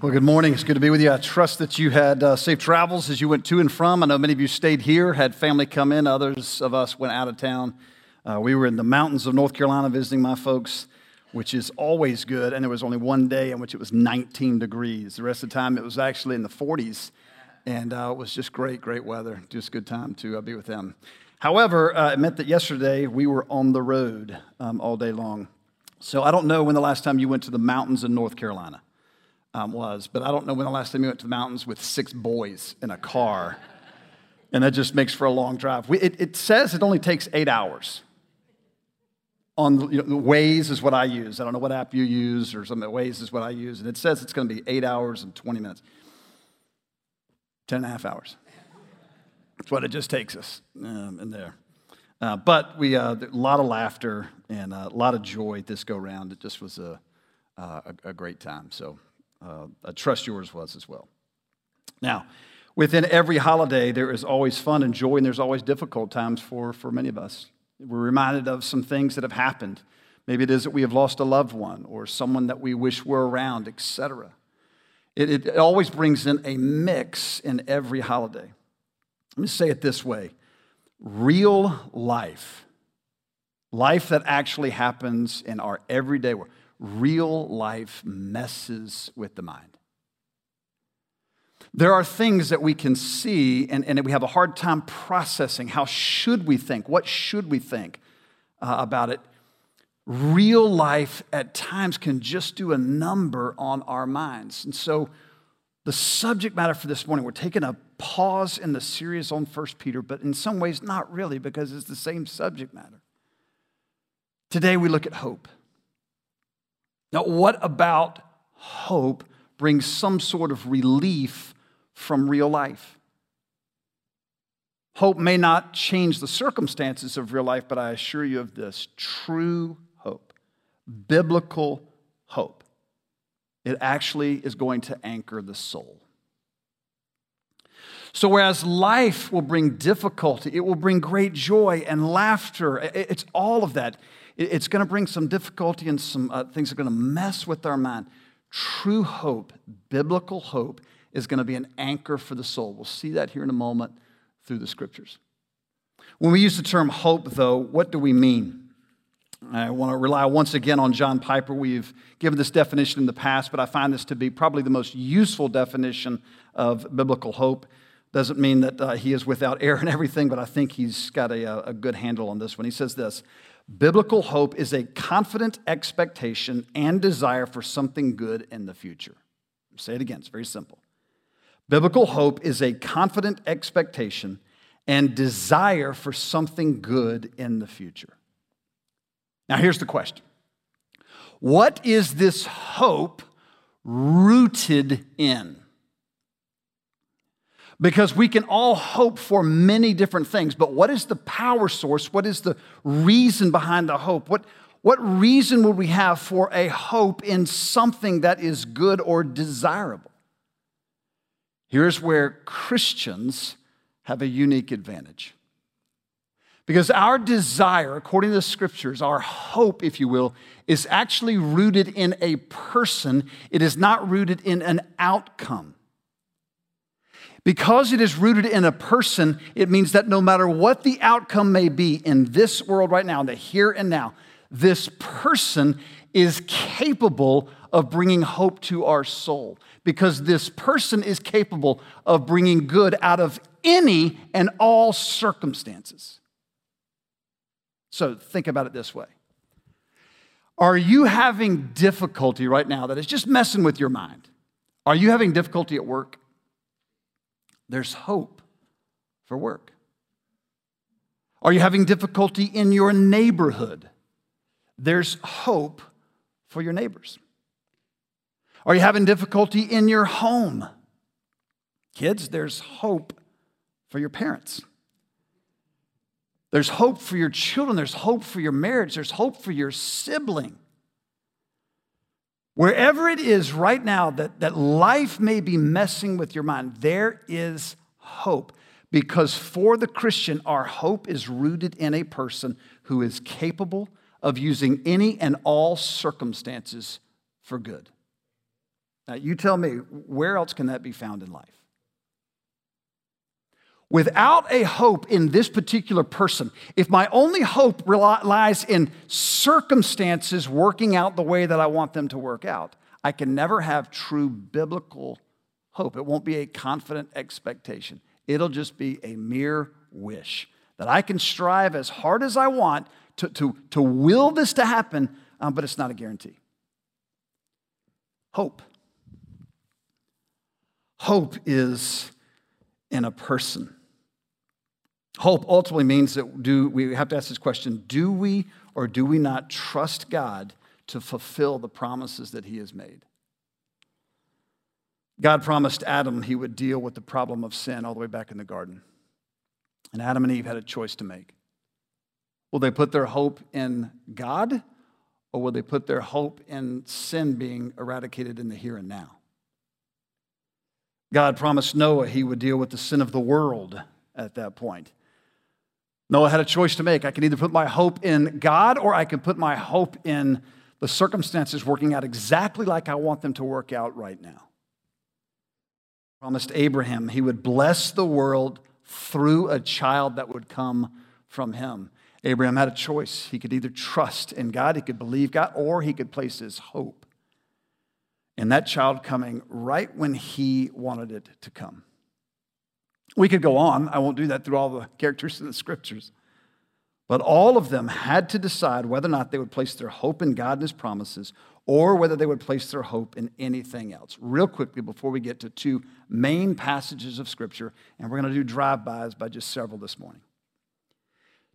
Well, good morning. It's good to be with you. I trust that you had uh, safe travels as you went to and from. I know many of you stayed here, had family come in. Others of us went out of town. Uh, we were in the mountains of North Carolina visiting my folks, which is always good. And there was only one day in which it was 19 degrees. The rest of the time, it was actually in the 40s. And uh, it was just great, great weather. Just good time to uh, be with them. However, uh, it meant that yesterday we were on the road um, all day long. So I don't know when the last time you went to the mountains in North Carolina um, was, but I don't know when the last time you went to the mountains with six boys in a car. and that just makes for a long drive. We, it, it, says it only takes eight hours. On you know, Waze is what I use. I don't know what app you use or something. Waze is what I use. And it says it's going to be eight hours and 20 minutes. 10 and a half hours. That's what it just takes us um, in there. Uh, but we, uh, a lot of laughter and a lot of joy this go round. It just was a, uh, a, a great time. So uh, I trust yours was as well. Now, within every holiday, there is always fun and joy, and there's always difficult times for, for many of us. We're reminded of some things that have happened. Maybe it is that we have lost a loved one or someone that we wish were around, etc. It, it always brings in a mix in every holiday. Let me say it this way real life, life that actually happens in our everyday world, real life messes with the mind. There are things that we can see and, and we have a hard time processing. How should we think? What should we think uh, about it? Real life at times can just do a number on our minds. And so, the subject matter for this morning, we're taking a pause in the series on 1 Peter, but in some ways, not really, because it's the same subject matter. Today, we look at hope. Now, what about hope brings some sort of relief from real life? Hope may not change the circumstances of real life, but I assure you of this true hope, biblical hope. It actually is going to anchor the soul. So, whereas life will bring difficulty, it will bring great joy and laughter. It's all of that. It's going to bring some difficulty and some uh, things are going to mess with our mind. True hope, biblical hope, is going to be an anchor for the soul. We'll see that here in a moment through the scriptures. When we use the term hope, though, what do we mean? I want to rely once again on John Piper. We've given this definition in the past, but I find this to be probably the most useful definition of biblical hope. Doesn't mean that uh, he is without error and everything, but I think he's got a, a good handle on this one. He says this Biblical hope is a confident expectation and desire for something good in the future. I'll say it again, it's very simple. Biblical hope is a confident expectation and desire for something good in the future. Now, here's the question What is this hope rooted in? Because we can all hope for many different things. But what is the power source? What is the reason behind the hope? What, what reason would we have for a hope in something that is good or desirable? Here's where Christians have a unique advantage. Because our desire, according to the scriptures, our hope, if you will, is actually rooted in a person. It is not rooted in an outcome. Because it is rooted in a person, it means that no matter what the outcome may be in this world right now, in the here and now, this person is capable of bringing hope to our soul. Because this person is capable of bringing good out of any and all circumstances. So think about it this way Are you having difficulty right now that is just messing with your mind? Are you having difficulty at work? There's hope for work. Are you having difficulty in your neighborhood? There's hope for your neighbors. Are you having difficulty in your home? Kids, there's hope for your parents. There's hope for your children. There's hope for your marriage. There's hope for your sibling. Wherever it is right now that, that life may be messing with your mind, there is hope. Because for the Christian, our hope is rooted in a person who is capable of using any and all circumstances for good. Now, you tell me, where else can that be found in life? Without a hope in this particular person, if my only hope lies in circumstances working out the way that I want them to work out, I can never have true biblical hope. It won't be a confident expectation, it'll just be a mere wish that I can strive as hard as I want to, to, to will this to happen, um, but it's not a guarantee. Hope. Hope is in a person. Hope ultimately means that do we have to ask this question do we or do we not trust God to fulfill the promises that he has made? God promised Adam he would deal with the problem of sin all the way back in the garden. And Adam and Eve had a choice to make. Will they put their hope in God or will they put their hope in sin being eradicated in the here and now? God promised Noah he would deal with the sin of the world at that point. Noah had a choice to make. I can either put my hope in God or I can put my hope in the circumstances working out exactly like I want them to work out right now. Promised Abraham he would bless the world through a child that would come from him. Abraham had a choice. He could either trust in God, he could believe God, or he could place his hope in that child coming right when he wanted it to come. We could go on. I won't do that through all the characters in the scriptures. But all of them had to decide whether or not they would place their hope in God and his promises or whether they would place their hope in anything else. Real quickly, before we get to two main passages of scripture, and we're going to do drive-bys by just several this morning.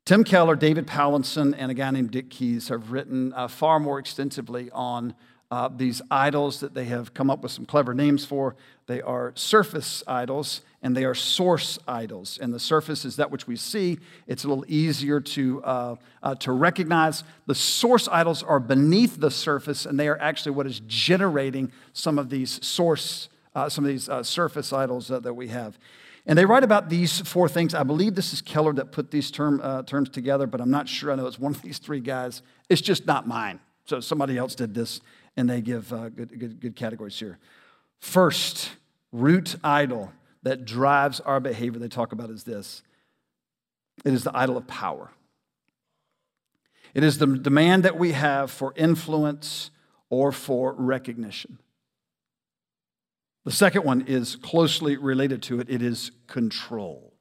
Tim Keller, David Powlison, and a guy named Dick Keyes have written uh, far more extensively on uh, these idols that they have come up with some clever names for. They are surface idols and they are source idols. And the surface is that which we see. It's a little easier to, uh, uh, to recognize. The source idols are beneath the surface and they are actually what is generating some of these source, uh, some of these uh, surface idols that we have. And they write about these four things. I believe this is Keller that put these term, uh, terms together, but I'm not sure. I know it's one of these three guys. It's just not mine. So somebody else did this and they give uh, good, good, good categories here. First, root idol that drives our behavior they talk about is this it is the idol of power. It is the demand that we have for influence or for recognition. The second one is closely related to it it is control.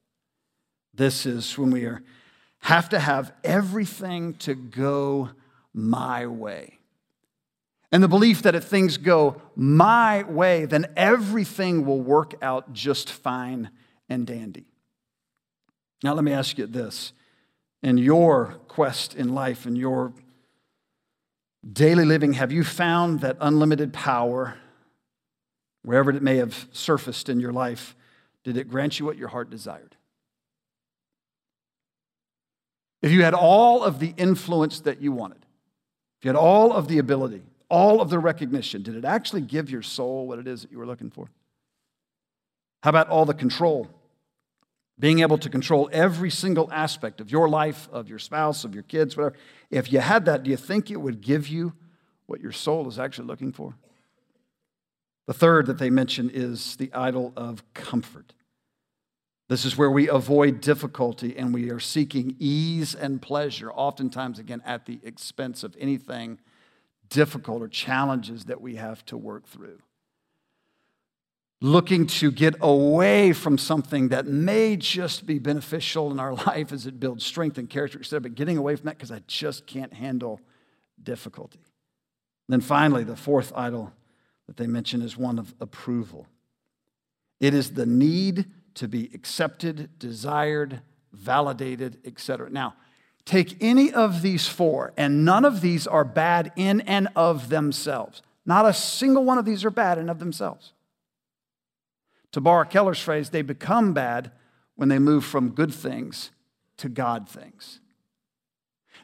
This is when we are, have to have everything to go my way. And the belief that if things go my way, then everything will work out just fine and dandy. Now, let me ask you this. In your quest in life, in your daily living, have you found that unlimited power, wherever it may have surfaced in your life, did it grant you what your heart desired? If you had all of the influence that you wanted, if you had all of the ability, all of the recognition? Did it actually give your soul what it is that you were looking for? How about all the control? Being able to control every single aspect of your life, of your spouse, of your kids, whatever. If you had that, do you think it would give you what your soul is actually looking for? The third that they mention is the idol of comfort. This is where we avoid difficulty and we are seeking ease and pleasure, oftentimes, again, at the expense of anything difficult or challenges that we have to work through. Looking to get away from something that may just be beneficial in our life as it builds strength and character, etc., but getting away from that because I just can't handle difficulty. Then finally, the fourth idol that they mention is one of approval. It is the need to be accepted, desired, validated, etc. Now, Take any of these four, and none of these are bad in and of themselves. Not a single one of these are bad in of themselves. To borrow Keller's phrase, they become bad when they move from good things to God things.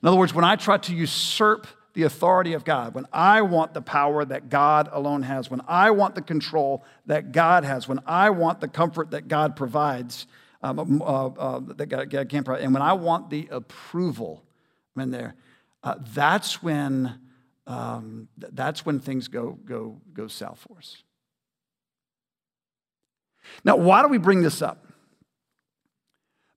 In other words, when I try to usurp the authority of God, when I want the power that God alone has, when I want the control that God has, when I want the comfort that God provides, um, uh, uh, that God can. And when I want the approval, in there. Uh, that's when um, that's when things go go go south for us. Now, why do we bring this up?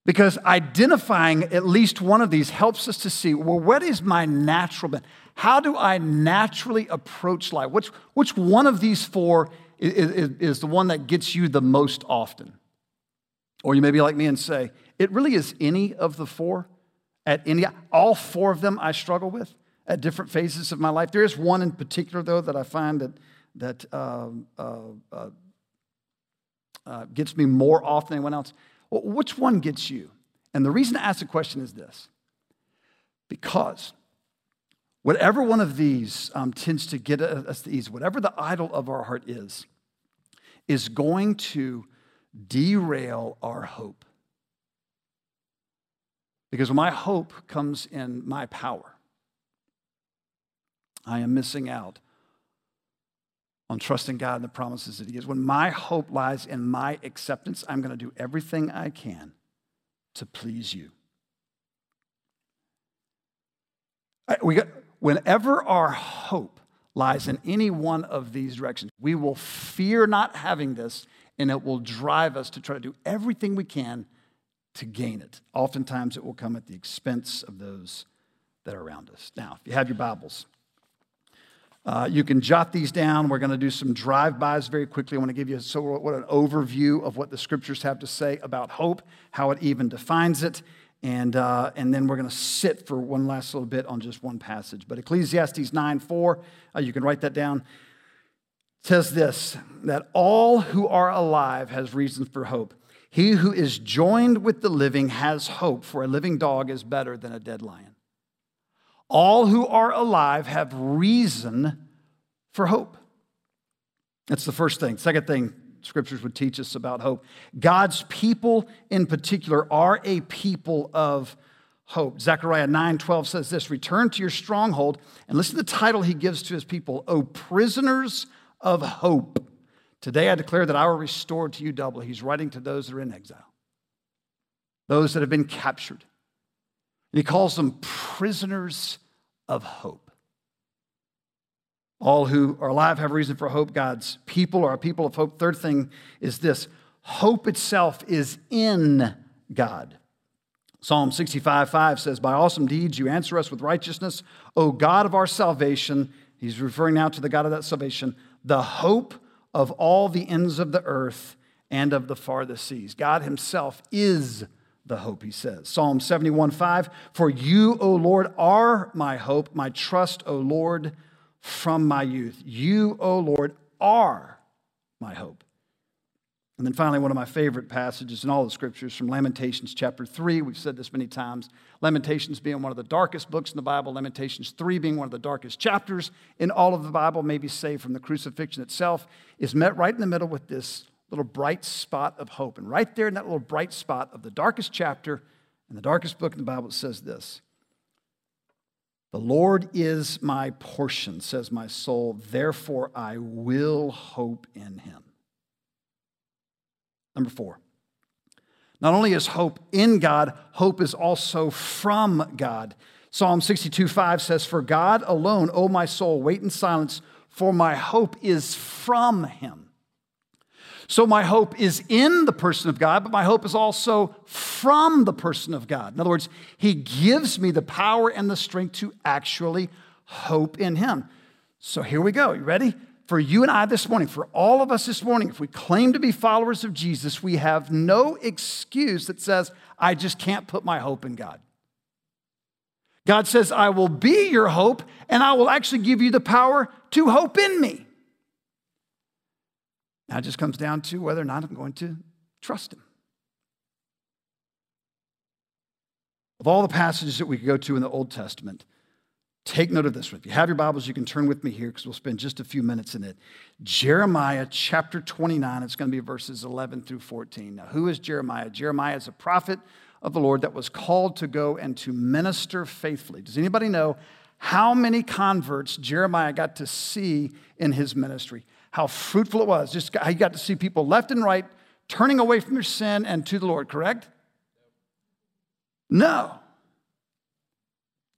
Because identifying at least one of these helps us to see well, what is my natural bent? How do I naturally approach life? Which, which one of these four is, is, is the one that gets you the most often? Or you may be like me and say, it really is any of the four. At any, all four of them I struggle with at different phases of my life. There is one in particular, though, that I find that, that uh, uh, uh, uh gets me more often than anyone else. Well, which one gets you? And the reason to ask the question is this because whatever one of these um, tends to get us to ease, whatever the idol of our heart is, is going to derail our hope. Because when my hope comes in my power, I am missing out on trusting God and the promises that He gives. When my hope lies in my acceptance, I'm going to do everything I can to please you. We got, whenever our hope lies in any one of these directions, we will fear not having this, and it will drive us to try to do everything we can to gain it. Oftentimes, it will come at the expense of those that are around us. Now, if you have your Bibles, uh, you can jot these down. We're going to do some drive-bys very quickly. I want to give you so what an overview of what the scriptures have to say about hope, how it even defines it, and, uh, and then we're going to sit for one last little bit on just one passage. But Ecclesiastes 9 4, uh, you can write that down, says this that all who are alive has reason for hope. He who is joined with the living has hope, for a living dog is better than a dead lion. All who are alive have reason for hope. That's the first thing. Second thing, scriptures would teach us about hope. God's people in particular are a people of hope. Zechariah 9:12 says this Return to your stronghold, and listen to the title he gives to his people, O prisoners of hope. Today I declare that I will restore to you double. He's writing to those that are in exile, those that have been captured. And he calls them prisoners of hope. All who are alive have reason for hope. God's people are a people of hope. Third thing is this hope itself is in God. Psalm 65 5 says, By awesome deeds you answer us with righteousness, O God of our salvation. He's referring now to the God of that salvation, the hope of all the ends of the earth and of the farthest seas. God Himself is the hope, he says. Psalm 71 5 For you, O Lord, are my hope, my trust, O Lord, from my youth. You, O Lord, are my hope. And then finally, one of my favorite passages in all the scriptures from Lamentations chapter 3. We've said this many times. Lamentations being one of the darkest books in the Bible, Lamentations 3 being one of the darkest chapters in all of the Bible, maybe saved from the crucifixion itself, is met right in the middle with this little bright spot of hope. And right there in that little bright spot of the darkest chapter and the darkest book in the Bible, it says this The Lord is my portion, says my soul, therefore I will hope in him. Number four. Not only is hope in God, hope is also from God. Psalm 62 5 says, For God alone, O my soul, wait in silence, for my hope is from him. So my hope is in the person of God, but my hope is also from the person of God. In other words, He gives me the power and the strength to actually hope in Him. So here we go. You ready? For you and I this morning, for all of us this morning, if we claim to be followers of Jesus, we have no excuse that says, I just can't put my hope in God. God says, I will be your hope, and I will actually give you the power to hope in me. Now it just comes down to whether or not I'm going to trust him. Of all the passages that we could go to in the Old Testament, take note of this one. If you have your Bibles, you can turn with me here because we'll spend just a few minutes in it. Jeremiah chapter 29, it's going to be verses 11 through 14. Now, who is Jeremiah? Jeremiah is a prophet of the Lord that was called to go and to minister faithfully. Does anybody know how many converts Jeremiah got to see in his ministry? how fruitful it was. Just you got to see people left and right turning away from their sin and to the Lord, correct? No.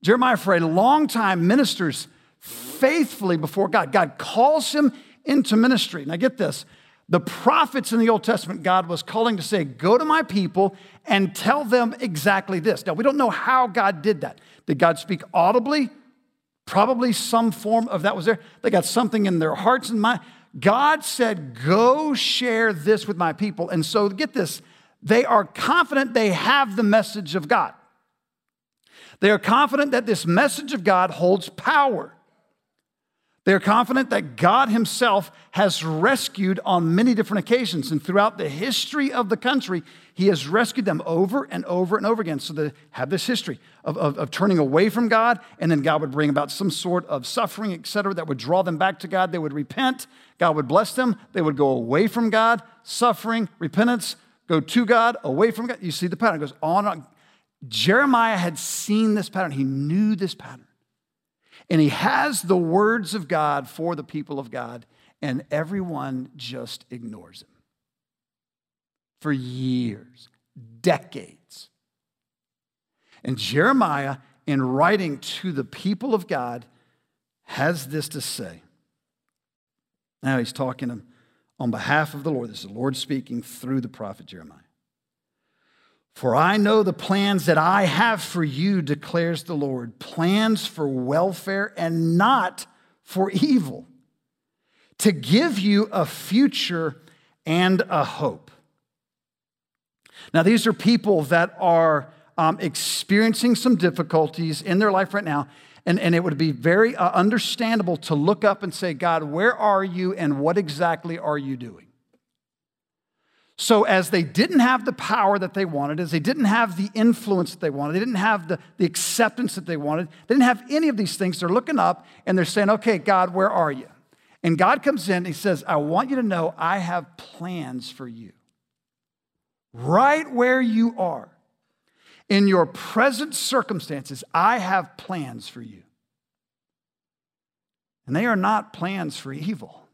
Jeremiah, for a long time, ministers faithfully before God. God calls him into ministry. Now, get this The prophets in the Old Testament, God was calling to say, Go to my people and tell them exactly this. Now, we don't know how God did that. Did God speak audibly? Probably some form of that was there. They got something in their hearts and mind. God said, Go share this with my people. And so, get this, they are confident they have the message of God. They are confident that this message of God holds power. They're confident that God Himself has rescued on many different occasions. And throughout the history of the country, He has rescued them over and over and over again. So they have this history of, of, of turning away from God, and then God would bring about some sort of suffering, et cetera, that would draw them back to God. They would repent, God would bless them. They would go away from God, suffering, repentance, go to God, away from God. You see the pattern. It goes on and on. Jeremiah had seen this pattern, he knew this pattern. And he has the words of God for the people of God, and everyone just ignores him for years, decades. And Jeremiah, in writing to the people of God, has this to say. Now he's talking on behalf of the Lord. This is the Lord speaking through the prophet Jeremiah. For I know the plans that I have for you, declares the Lord plans for welfare and not for evil, to give you a future and a hope. Now, these are people that are um, experiencing some difficulties in their life right now, and, and it would be very uh, understandable to look up and say, God, where are you and what exactly are you doing? So, as they didn't have the power that they wanted, as they didn't have the influence that they wanted, they didn't have the, the acceptance that they wanted, they didn't have any of these things, they're looking up and they're saying, Okay, God, where are you? And God comes in, and He says, I want you to know I have plans for you. Right where you are, in your present circumstances, I have plans for you. And they are not plans for evil,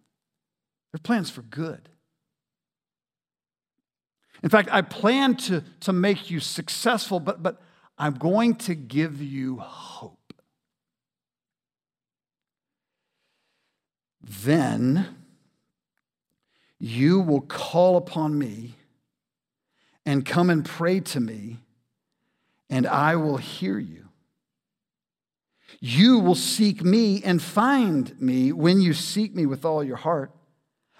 they're plans for good. In fact, I plan to, to make you successful, but, but I'm going to give you hope. Then you will call upon me and come and pray to me, and I will hear you. You will seek me and find me when you seek me with all your heart.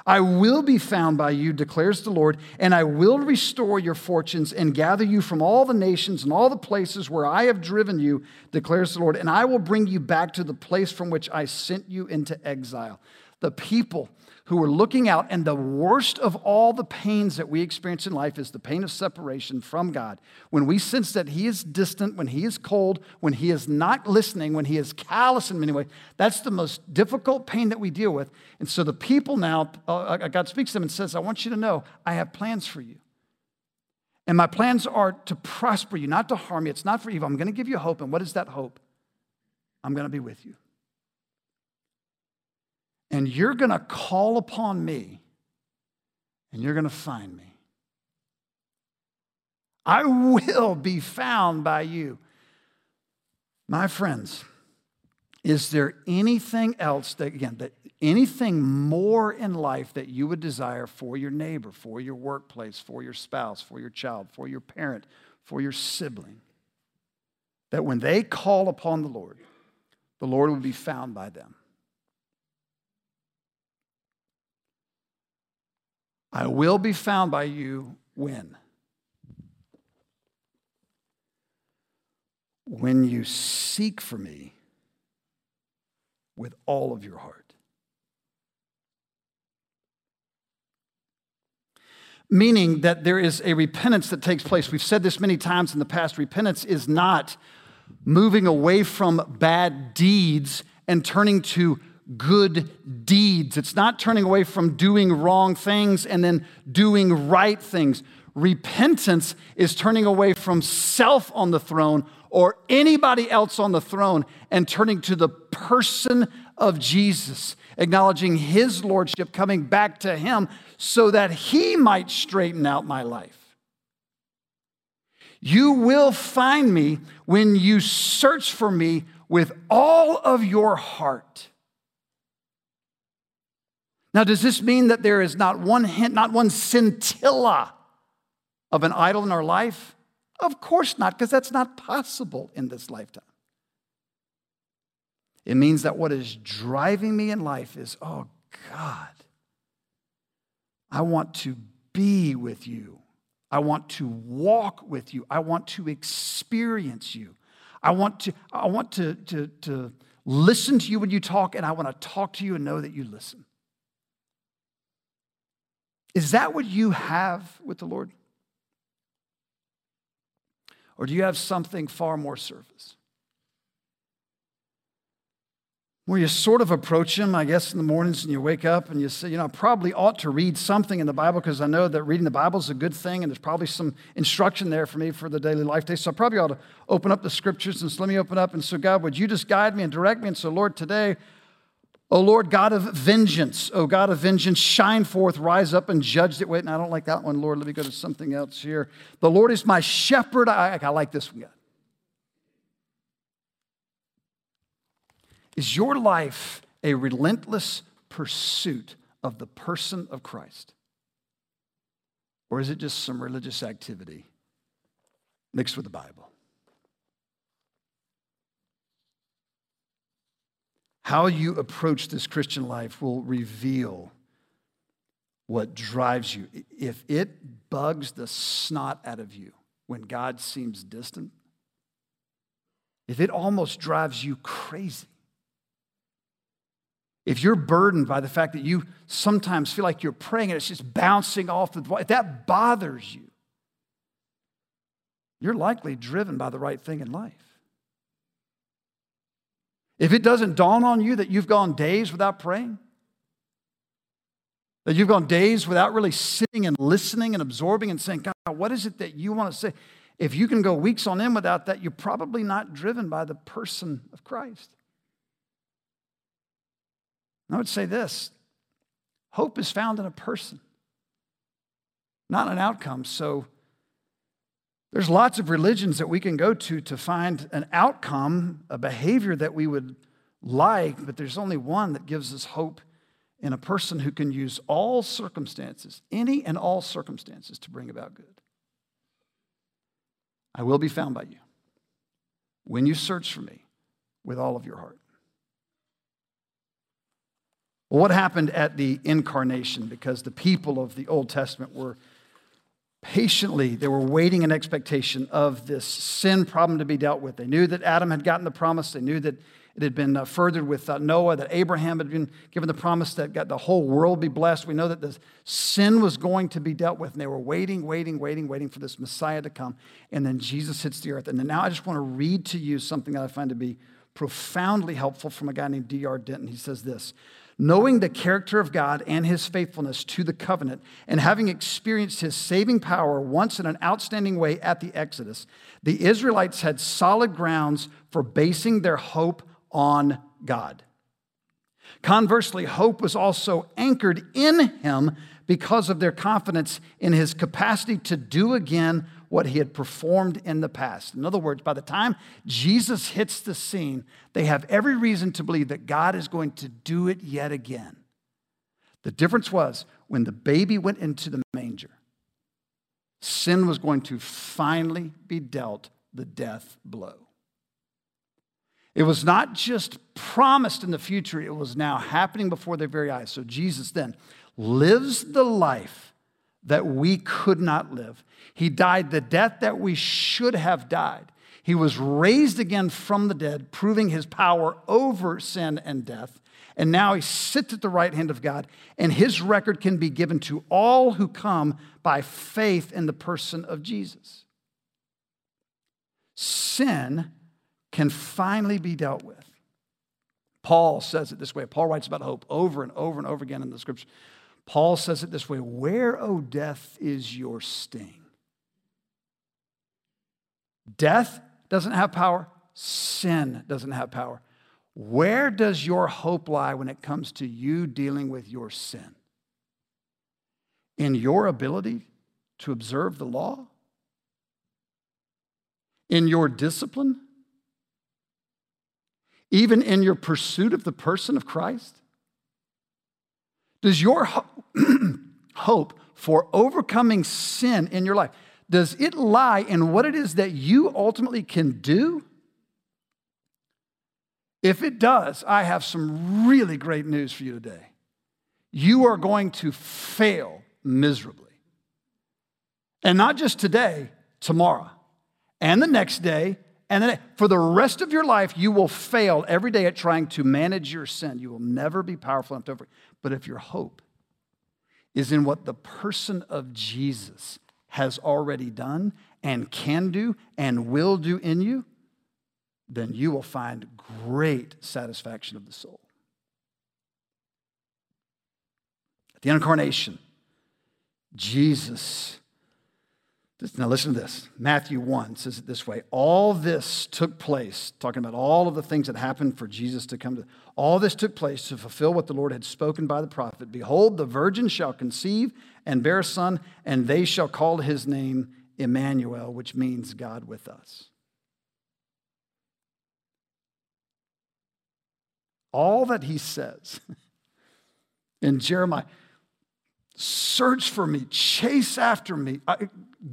I will be found by you, declares the Lord, and I will restore your fortunes and gather you from all the nations and all the places where I have driven you, declares the Lord, and I will bring you back to the place from which I sent you into exile. The people who are looking out, and the worst of all the pains that we experience in life is the pain of separation from God. When we sense that He is distant, when He is cold, when He is not listening, when He is callous in many ways, that's the most difficult pain that we deal with. And so the people now, uh, uh God speaks to them and says, I want you to know, I have plans for you. And my plans are to prosper you, not to harm you. It's not for evil. I'm going to give you hope. And what is that hope? I'm going to be with you and you're going to call upon me and you're going to find me. I will be found by you. My friends, is there anything else that, again, that anything more in life that you would desire for your neighbor, for your workplace, for your spouse, for your child, for your parent, for your sibling? That when they call upon the Lord, the Lord will be found by them. I will be found by you when? When you seek for me with all of your heart. Meaning that there is a repentance that takes place. We've said this many times in the past. Repentance is not moving away from bad deeds and turning to good deeds. It's not turning away from doing wrong things and then doing right things. Repentance is turning away from self on the throne or anybody else on the throne and turning to the person of Jesus, acknowledging his lordship, coming back to him so that he might straighten out my life. You will find me when you search for me with all of your heart. Now, does this mean that there is not one hint, not one scintilla of an idol in our life? Of course not, because that's not possible in this lifetime. It means that what is driving me in life is, oh God, I want to be with you. I want to walk with you. I want to experience you. I want to, I want to, to, to listen to you when you talk, and I want to talk to you and know that you listen. Is that what you have with the Lord? Or do you have something far more service? where you sort of approach him, I guess, in the mornings and you wake up and you say, you know, I probably ought to read something in the Bible because I know that reading the Bible is a good thing and there's probably some instruction there for me for the daily life day. So I probably ought to open up the scriptures and so let me open up. And so, God, would you just guide me and direct me? And so, Lord, today, O Lord, God of vengeance, O God of vengeance, shine forth, rise up and judge it. Wait, and I don't like that one, Lord. Let me go to something else here. The Lord is my shepherd. I, I like this one, God. Is your life a relentless pursuit of the person of Christ? Or is it just some religious activity mixed with the Bible? How you approach this Christian life will reveal what drives you. If it bugs the snot out of you when God seems distant, if it almost drives you crazy, if you're burdened by the fact that you sometimes feel like you're praying and it's just bouncing off the if that bothers you, you're likely driven by the right thing in life. If it doesn't dawn on you that you've gone days without praying, that you've gone days without really sitting and listening and absorbing and saying, God, what is it that you want to say? If you can go weeks on end without that, you're probably not driven by the person of Christ. I would say this hope is found in a person, not an outcome. So there's lots of religions that we can go to to find an outcome, a behavior that we would like, but there's only one that gives us hope in a person who can use all circumstances, any and all circumstances, to bring about good. I will be found by you when you search for me with all of your heart. Well, what happened at the incarnation? Because the people of the Old Testament were patiently, they were waiting in expectation of this sin problem to be dealt with. They knew that Adam had gotten the promise, they knew that it had been uh, furthered with uh, Noah, that Abraham had been given the promise that got the whole world be blessed. We know that the sin was going to be dealt with, and they were waiting, waiting, waiting, waiting for this Messiah to come. And then Jesus hits the earth. And now I just want to read to you something that I find to be profoundly helpful from a guy named D.R. Denton. He says this knowing the character of God and his faithfulness to the covenant, and having experienced his saving power once in an outstanding way at the Exodus, the Israelites had solid grounds for basing their hope on God. Conversely, hope was also anchored in him because of their confidence in his capacity to do again what he had performed in the past. In other words, by the time Jesus hits the scene, they have every reason to believe that God is going to do it yet again. The difference was when the baby went into the manger, sin was going to finally be dealt the death blow. It was not just promised in the future, it was now happening before their very eyes. So Jesus then lives the life that we could not live. He died the death that we should have died. He was raised again from the dead, proving his power over sin and death. And now he sits at the right hand of God, and his record can be given to all who come by faith in the person of Jesus. Sin can finally be dealt with. Paul says it this way. Paul writes about hope over and over and over again in the scripture. Paul says it this way Where, O death, is your sting? Death doesn't have power, sin doesn't have power. Where does your hope lie when it comes to you dealing with your sin? In your ability to observe the law? In your discipline? Even in your pursuit of the person of Christ? Does your hope for overcoming sin in your life, does it lie in what it is that you ultimately can do? If it does, I have some really great news for you today. You are going to fail miserably. And not just today, tomorrow, and the next day, and then for the rest of your life, you will fail every day at trying to manage your sin. You will never be powerful enough to over. But if your hope is in what the person of Jesus has already done and can do and will do in you, then you will find great satisfaction of the soul. At the incarnation, Jesus now, listen to this. Matthew 1 says it this way All this took place, talking about all of the things that happened for Jesus to come to, all this took place to fulfill what the Lord had spoken by the prophet. Behold, the virgin shall conceive and bear a son, and they shall call his name Emmanuel, which means God with us. All that he says in Jeremiah, search for me, chase after me, uh,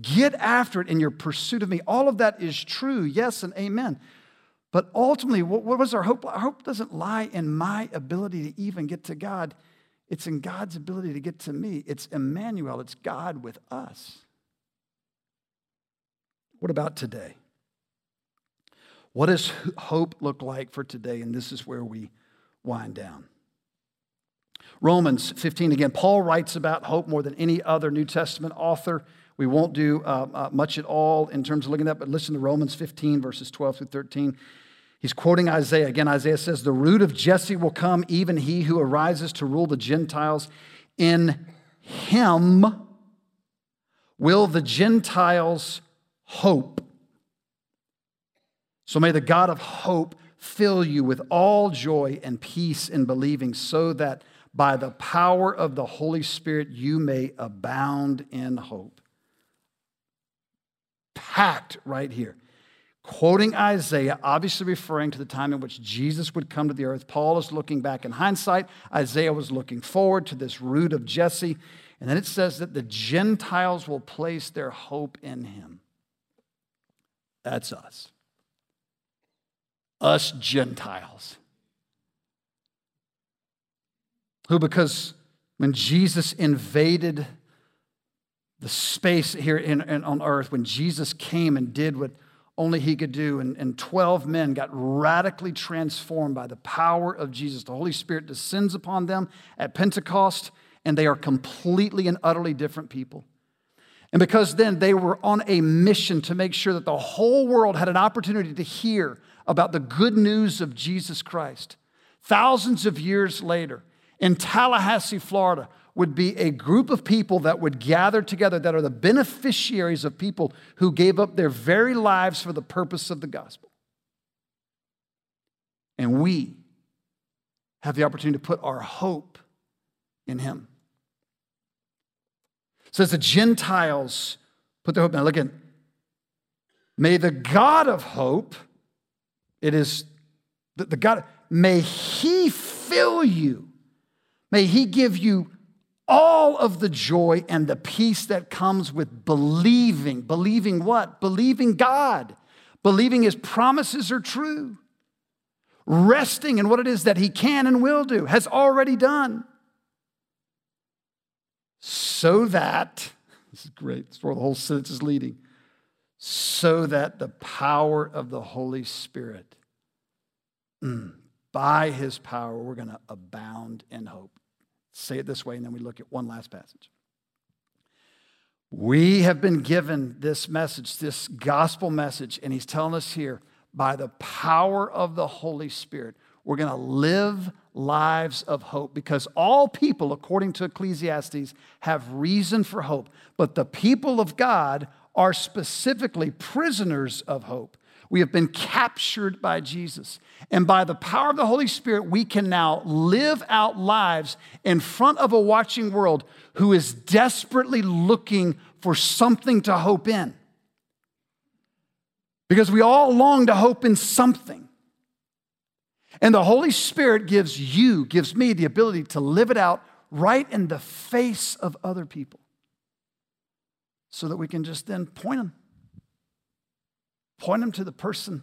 get after it in your pursuit of me. All of that is true, yes and amen. But ultimately, what was our hope? Our hope doesn't lie in my ability to even get to God. It's in God's ability to get to me. It's Emmanuel, it's God with us. What about today? What does hope look like for today? And this is where we wind down. Romans 15, again, Paul writes about hope more than any other New Testament author. We won't do uh, uh, much at all in terms of looking at that, but listen to Romans 15, verses 12 through 13. He's quoting Isaiah. Again, Isaiah says, The root of Jesse will come, even he who arises to rule the Gentiles. In him will the Gentiles hope. So may the God of hope fill you with all joy and peace in believing, so that by the power of the Holy Spirit, you may abound in hope. Packed right here. Quoting Isaiah, obviously referring to the time in which Jesus would come to the earth. Paul is looking back in hindsight. Isaiah was looking forward to this root of Jesse. And then it says that the Gentiles will place their hope in him. That's us. Us Gentiles who, because when Jesus invaded the space here in, in, on earth, when Jesus came and did what only he could do, and, and 12 men got radically transformed by the power of Jesus. The Holy Spirit descends upon them at Pentecost, and they are completely and utterly different people. And because then they were on a mission to make sure that the whole world had an opportunity to hear about the good news of Jesus Christ. Thousands of years later, in Tallahassee, Florida, would be a group of people that would gather together that are the beneficiaries of people who gave up their very lives for the purpose of the gospel. And we have the opportunity to put our hope in him. It says the Gentiles put their hope. Now look at, may the God of hope, it is the, the God, may he fill you May He give you all of the joy and the peace that comes with believing. Believing what? Believing God, believing His promises are true, resting in what it is that He can and will do, has already done. So that, this is great, is where the whole sentence is leading, so that the power of the Holy Spirit mm, by his power, we're going to abound in hope. Say it this way, and then we look at one last passage. We have been given this message, this gospel message, and he's telling us here by the power of the Holy Spirit, we're going to live lives of hope because all people, according to Ecclesiastes, have reason for hope. But the people of God are specifically prisoners of hope. We have been captured by Jesus. And by the power of the Holy Spirit, we can now live out lives in front of a watching world who is desperately looking for something to hope in. Because we all long to hope in something. And the Holy Spirit gives you, gives me the ability to live it out right in the face of other people so that we can just then point them. Point them to the person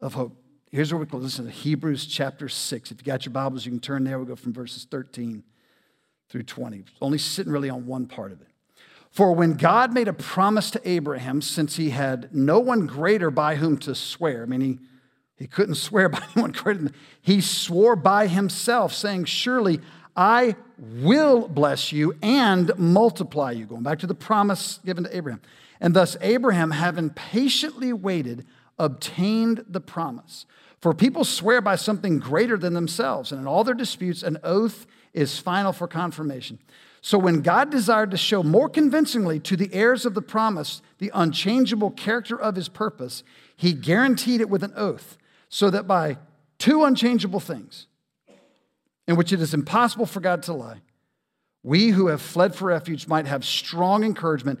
of hope. Here's where we go. Listen to Hebrews chapter 6. If you got your Bibles, you can turn there. We'll go from verses 13 through 20. Only sitting really on one part of it. For when God made a promise to Abraham, since he had no one greater by whom to swear, I mean, he, he couldn't swear by anyone greater than he swore by himself, saying, Surely I will bless you and multiply you. Going back to the promise given to Abraham. And thus, Abraham, having patiently waited, obtained the promise. For people swear by something greater than themselves, and in all their disputes, an oath is final for confirmation. So when God desired to show more convincingly to the heirs of the promise the unchangeable character of his purpose, he guaranteed it with an oath, so that by two unchangeable things, in which it is impossible for God to lie, we who have fled for refuge might have strong encouragement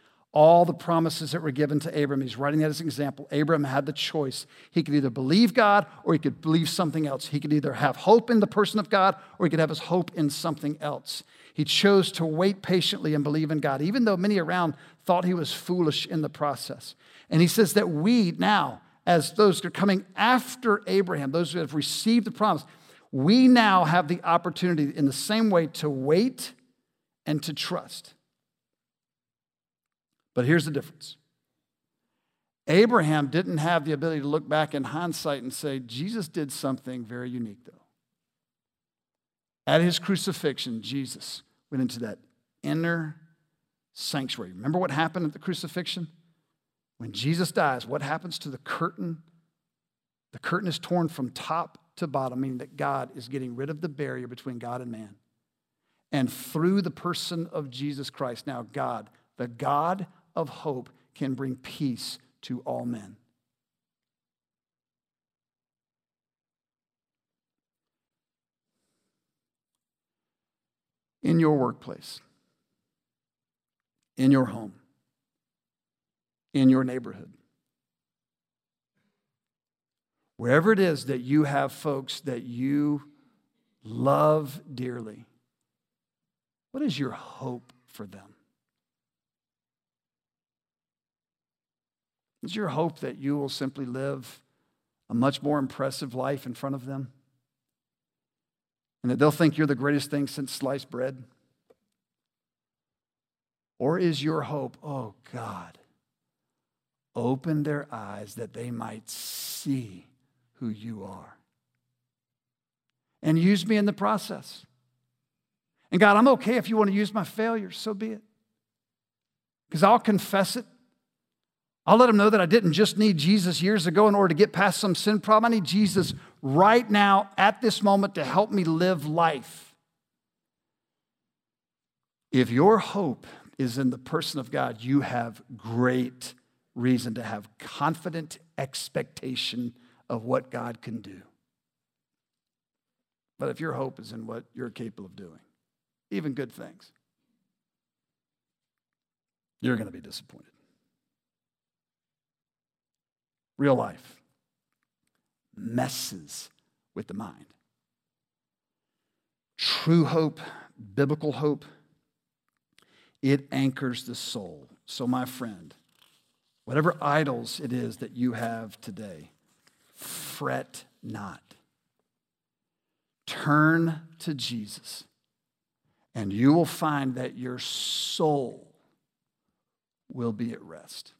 All the promises that were given to Abram, he's writing that as an example. Abram had the choice. He could either believe God or he could believe something else. He could either have hope in the person of God or he could have his hope in something else. He chose to wait patiently and believe in God, even though many around thought he was foolish in the process. And he says that we now, as those that are coming after Abraham, those who have received the promise, we now have the opportunity in the same way to wait and to trust. But here's the difference Abraham didn't have the ability to look back in hindsight and say, Jesus did something very unique, though. At his crucifixion, Jesus went into that inner sanctuary. Remember what happened at the crucifixion? When Jesus dies, what happens to the curtain? The curtain is torn from top to bottom, meaning that God is getting rid of the barrier between God and man. And through the person of Jesus Christ, now God, the God of hope, can bring peace to all men. in your workplace, in your home, in your neighborhood. Wherever it is that you have folks that you love dearly, what is your hope for them? Is your hope that you will simply live a much more impressive life in front of them? and that they'll think you're the greatest thing since sliced bread? Or is your hope, oh God, open their eyes that they might see who you are? And use me in the process. And God, I'm okay if you want to use my failures, so be it. Because I'll confess it I'll let them know that I didn't just need Jesus years ago in order to get past some sin problem. I need Jesus right now at this moment to help me live life. If your hope is in the person of God, you have great reason to have confident expectation of what God can do. But if your hope is in what you're capable of doing, even good things, you're going to be disappointed. Real life, messes with the mind. True hope, biblical hope, it anchors the soul. So, my friend, whatever idols it is that you have today, fret not. Turn to Jesus, and you will find that your soul will be at rest.